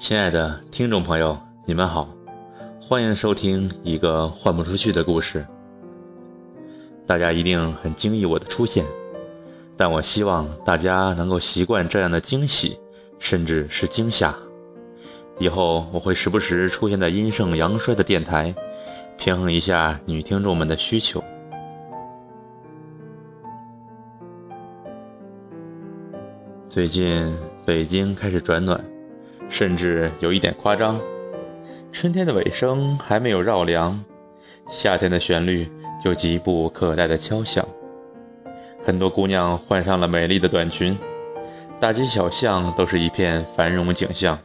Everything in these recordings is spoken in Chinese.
亲爱的听众朋友，你们好，欢迎收听一个换不出去的故事。大家一定很惊异我的出现，但我希望大家能够习惯这样的惊喜，甚至是惊吓。以后我会时不时出现在阴盛阳衰的电台，平衡一下女听众们的需求。最近北京开始转暖，甚至有一点夸张。春天的尾声还没有绕梁，夏天的旋律就急不可待的敲响。很多姑娘换上了美丽的短裙，大街小巷都是一片繁荣景象。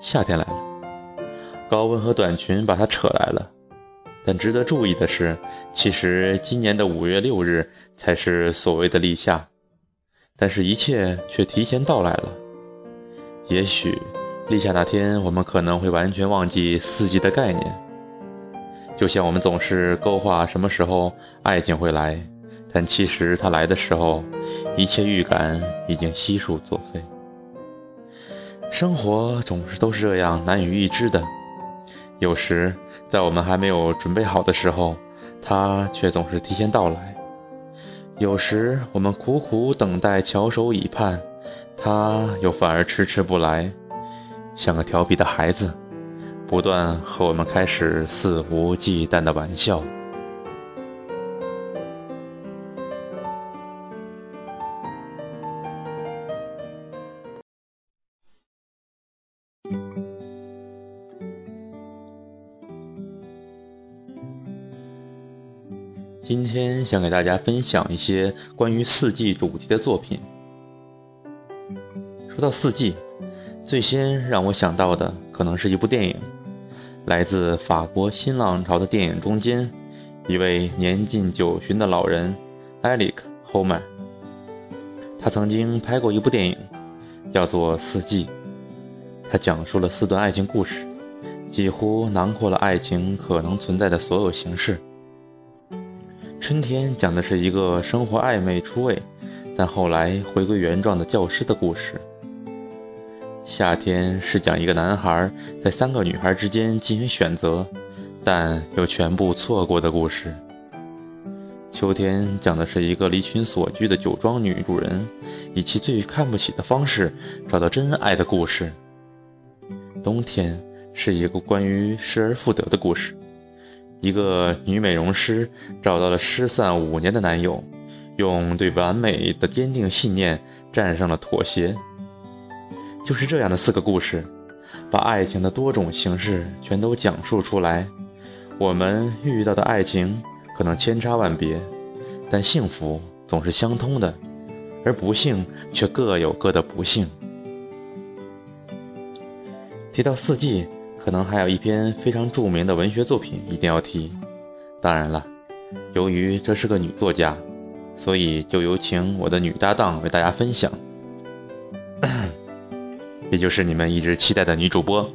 夏天来了，高温和短裙把它扯来了。但值得注意的是，其实今年的五月六日才是所谓的立夏。但是，一切却提前到来了。也许，立夏那天，我们可能会完全忘记四季的概念。就像我们总是勾画什么时候爱情会来，但其实它来的时候，一切预感已经悉数作废。生活总是都是这样难以预知的。有时，在我们还没有准备好的时候，它却总是提前到来。有时我们苦苦等待，翘首以盼，他又反而迟迟不来，像个调皮的孩子，不断和我们开始肆无忌惮的玩笑。今天想给大家分享一些关于四季主题的作品。说到四季，最先让我想到的可能是一部电影，来自法国新浪潮的电影中间，一位年近九旬的老人埃里克·侯曼。他曾经拍过一部电影，叫做《四季》，他讲述了四段爱情故事，几乎囊括了爱情可能存在的所有形式。春天讲的是一个生活暧昧出位，但后来回归原状的教师的故事。夏天是讲一个男孩在三个女孩之间进行选择，但又全部错过的故事。秋天讲的是一个离群所居的酒庄女主人，以其最看不起的方式找到真爱的故事。冬天是一个关于失而复得的故事。一个女美容师找到了失散五年的男友，用对完美的坚定信念战胜了妥协。就是这样的四个故事，把爱情的多种形式全都讲述出来。我们遇到的爱情可能千差万别，但幸福总是相通的，而不幸却各有各的不幸。提到四季。可能还有一篇非常著名的文学作品一定要提，当然了，由于这是个女作家，所以就有请我的女搭档为大家分享，也就是你们一直期待的女主播。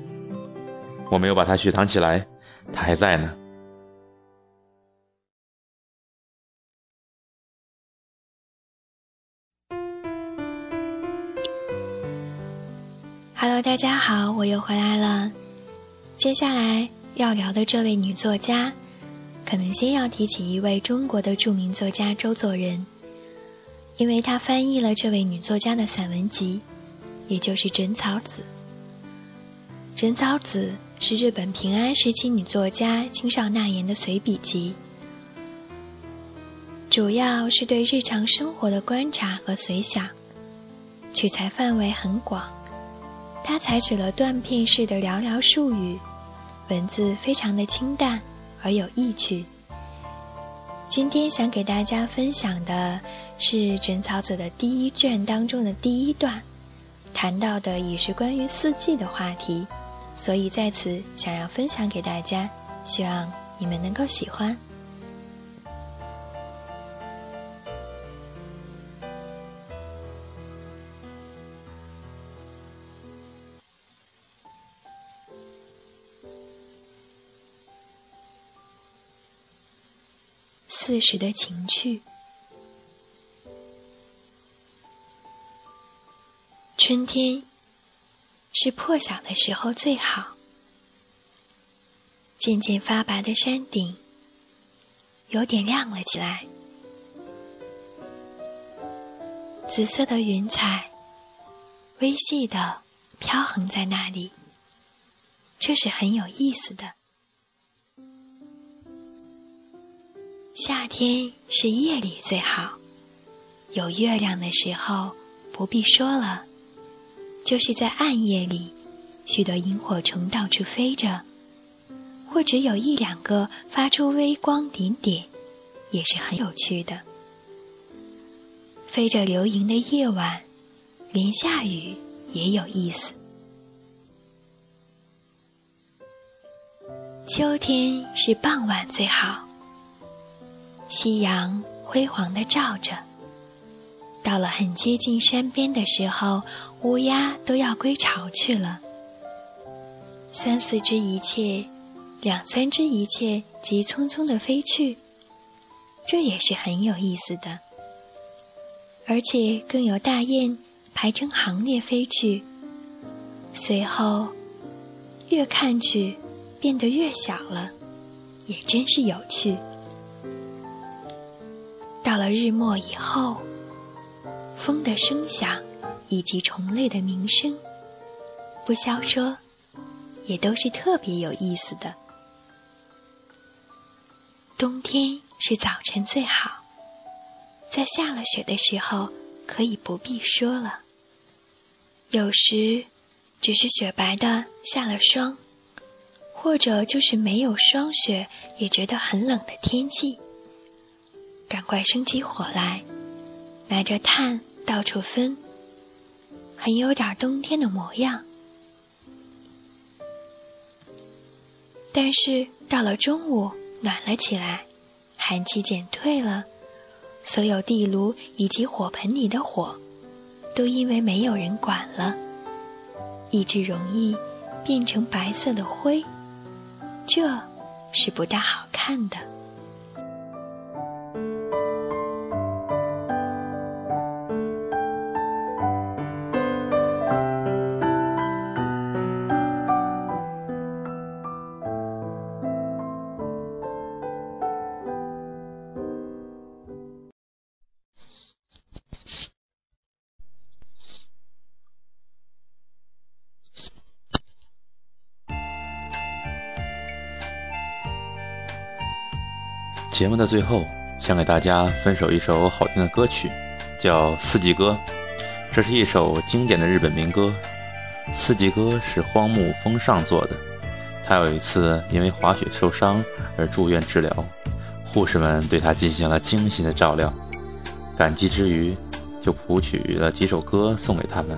我没有把她雪藏起来，她还在呢。Hello，大家好，我又回来了。接下来要聊的这位女作家，可能先要提起一位中国的著名作家周作人，因为他翻译了这位女作家的散文集，也就是《枕草子》。《枕草子》是日本平安时期女作家青少纳言的随笔集，主要是对日常生活的观察和随想，取材范围很广。他采取了断片式的寥寥数语。文字非常的清淡而有意趣。今天想给大家分享的是《枕草子》的第一卷当中的第一段，谈到的也是关于四季的话题，所以在此想要分享给大家，希望你们能够喜欢。四时的情趣。春天，是破晓的时候最好。渐渐发白的山顶，有点亮了起来。紫色的云彩，微细的飘横在那里，这是很有意思的。夏天是夜里最好，有月亮的时候不必说了，就是在暗夜里，许多萤火虫到处飞着。或只有一两个发出微光点点，也是很有趣的。飞着流萤的夜晚，连下雨也有意思。秋天是傍晚最好，夕阳辉煌的照着。到了很接近山边的时候，乌鸦都要归巢去了。三四只一切。两三只一切急匆匆的飞去，这也是很有意思的。而且更有大雁排成行列飞去，随后越看去变得越小了，也真是有趣。到了日末以后，风的声响以及虫类的鸣声，不消说，也都是特别有意思的。冬天是早晨最好，在下了雪的时候可以不必说了。有时只是雪白的下了霜，或者就是没有霜雪也觉得很冷的天气，赶快生起火来，拿着炭到处分，很有点冬天的模样。但是到了中午。暖了起来，寒气减退了，所有地炉以及火盆里的火，都因为没有人管了，一直容易变成白色的灰，这是不大好看的。节目的最后，想给大家分首一首好听的歌曲，叫《四季歌》。这是一首经典的日本民歌。《四季歌》是荒木丰尚做的。他有一次因为滑雪受伤而住院治疗，护士们对他进行了精心的照料。感激之余，就谱曲了几首歌送给他们。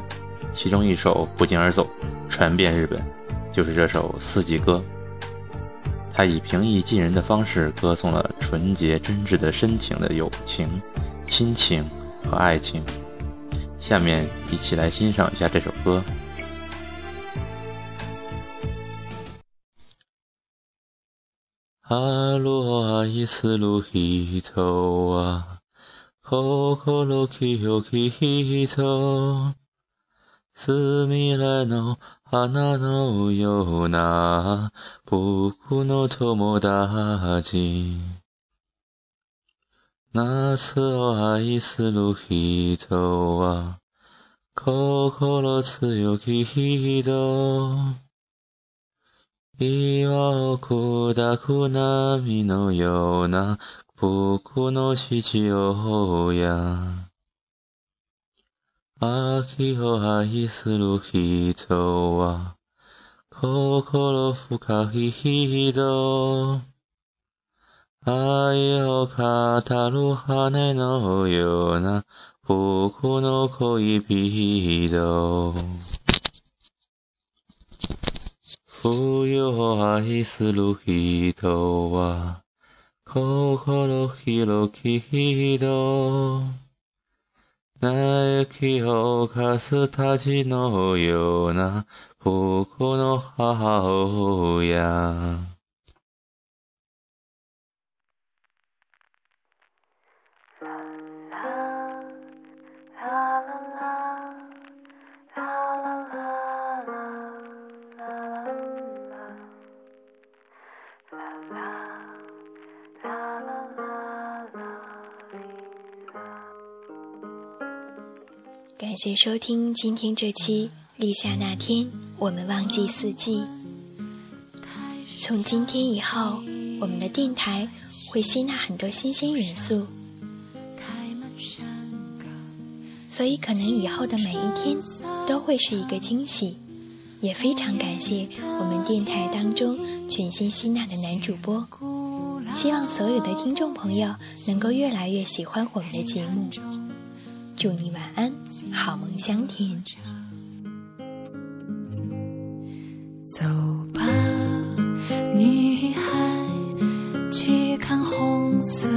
其中一首不胫而走，传遍日本，就是这首《四季歌》。他以平易近人的方式歌颂了纯洁真挚的深情的友情、亲情和爱情。下面一起来欣赏一下这首歌。阿罗阿伊斯鲁希托啊，斯米来诺。花のような僕の友達夏を愛する人は心強き人岩を砕く波のような僕の父親秋を愛する人は、心深い人。愛を語る羽のような僕の恋人。冬を愛する人は、心広き人。嘆きをかすたちのような僕の母親。感谢收听今天这期《立夏那天，我们忘记四季》。从今天以后，我们的电台会吸纳很多新鲜元素，所以可能以后的每一天都会是一个惊喜。也非常感谢我们电台当中全新吸纳的男主播，希望所有的听众朋友能够越来越喜欢我们的节目。祝你晚安，好梦香甜。走吧，女孩，去看红色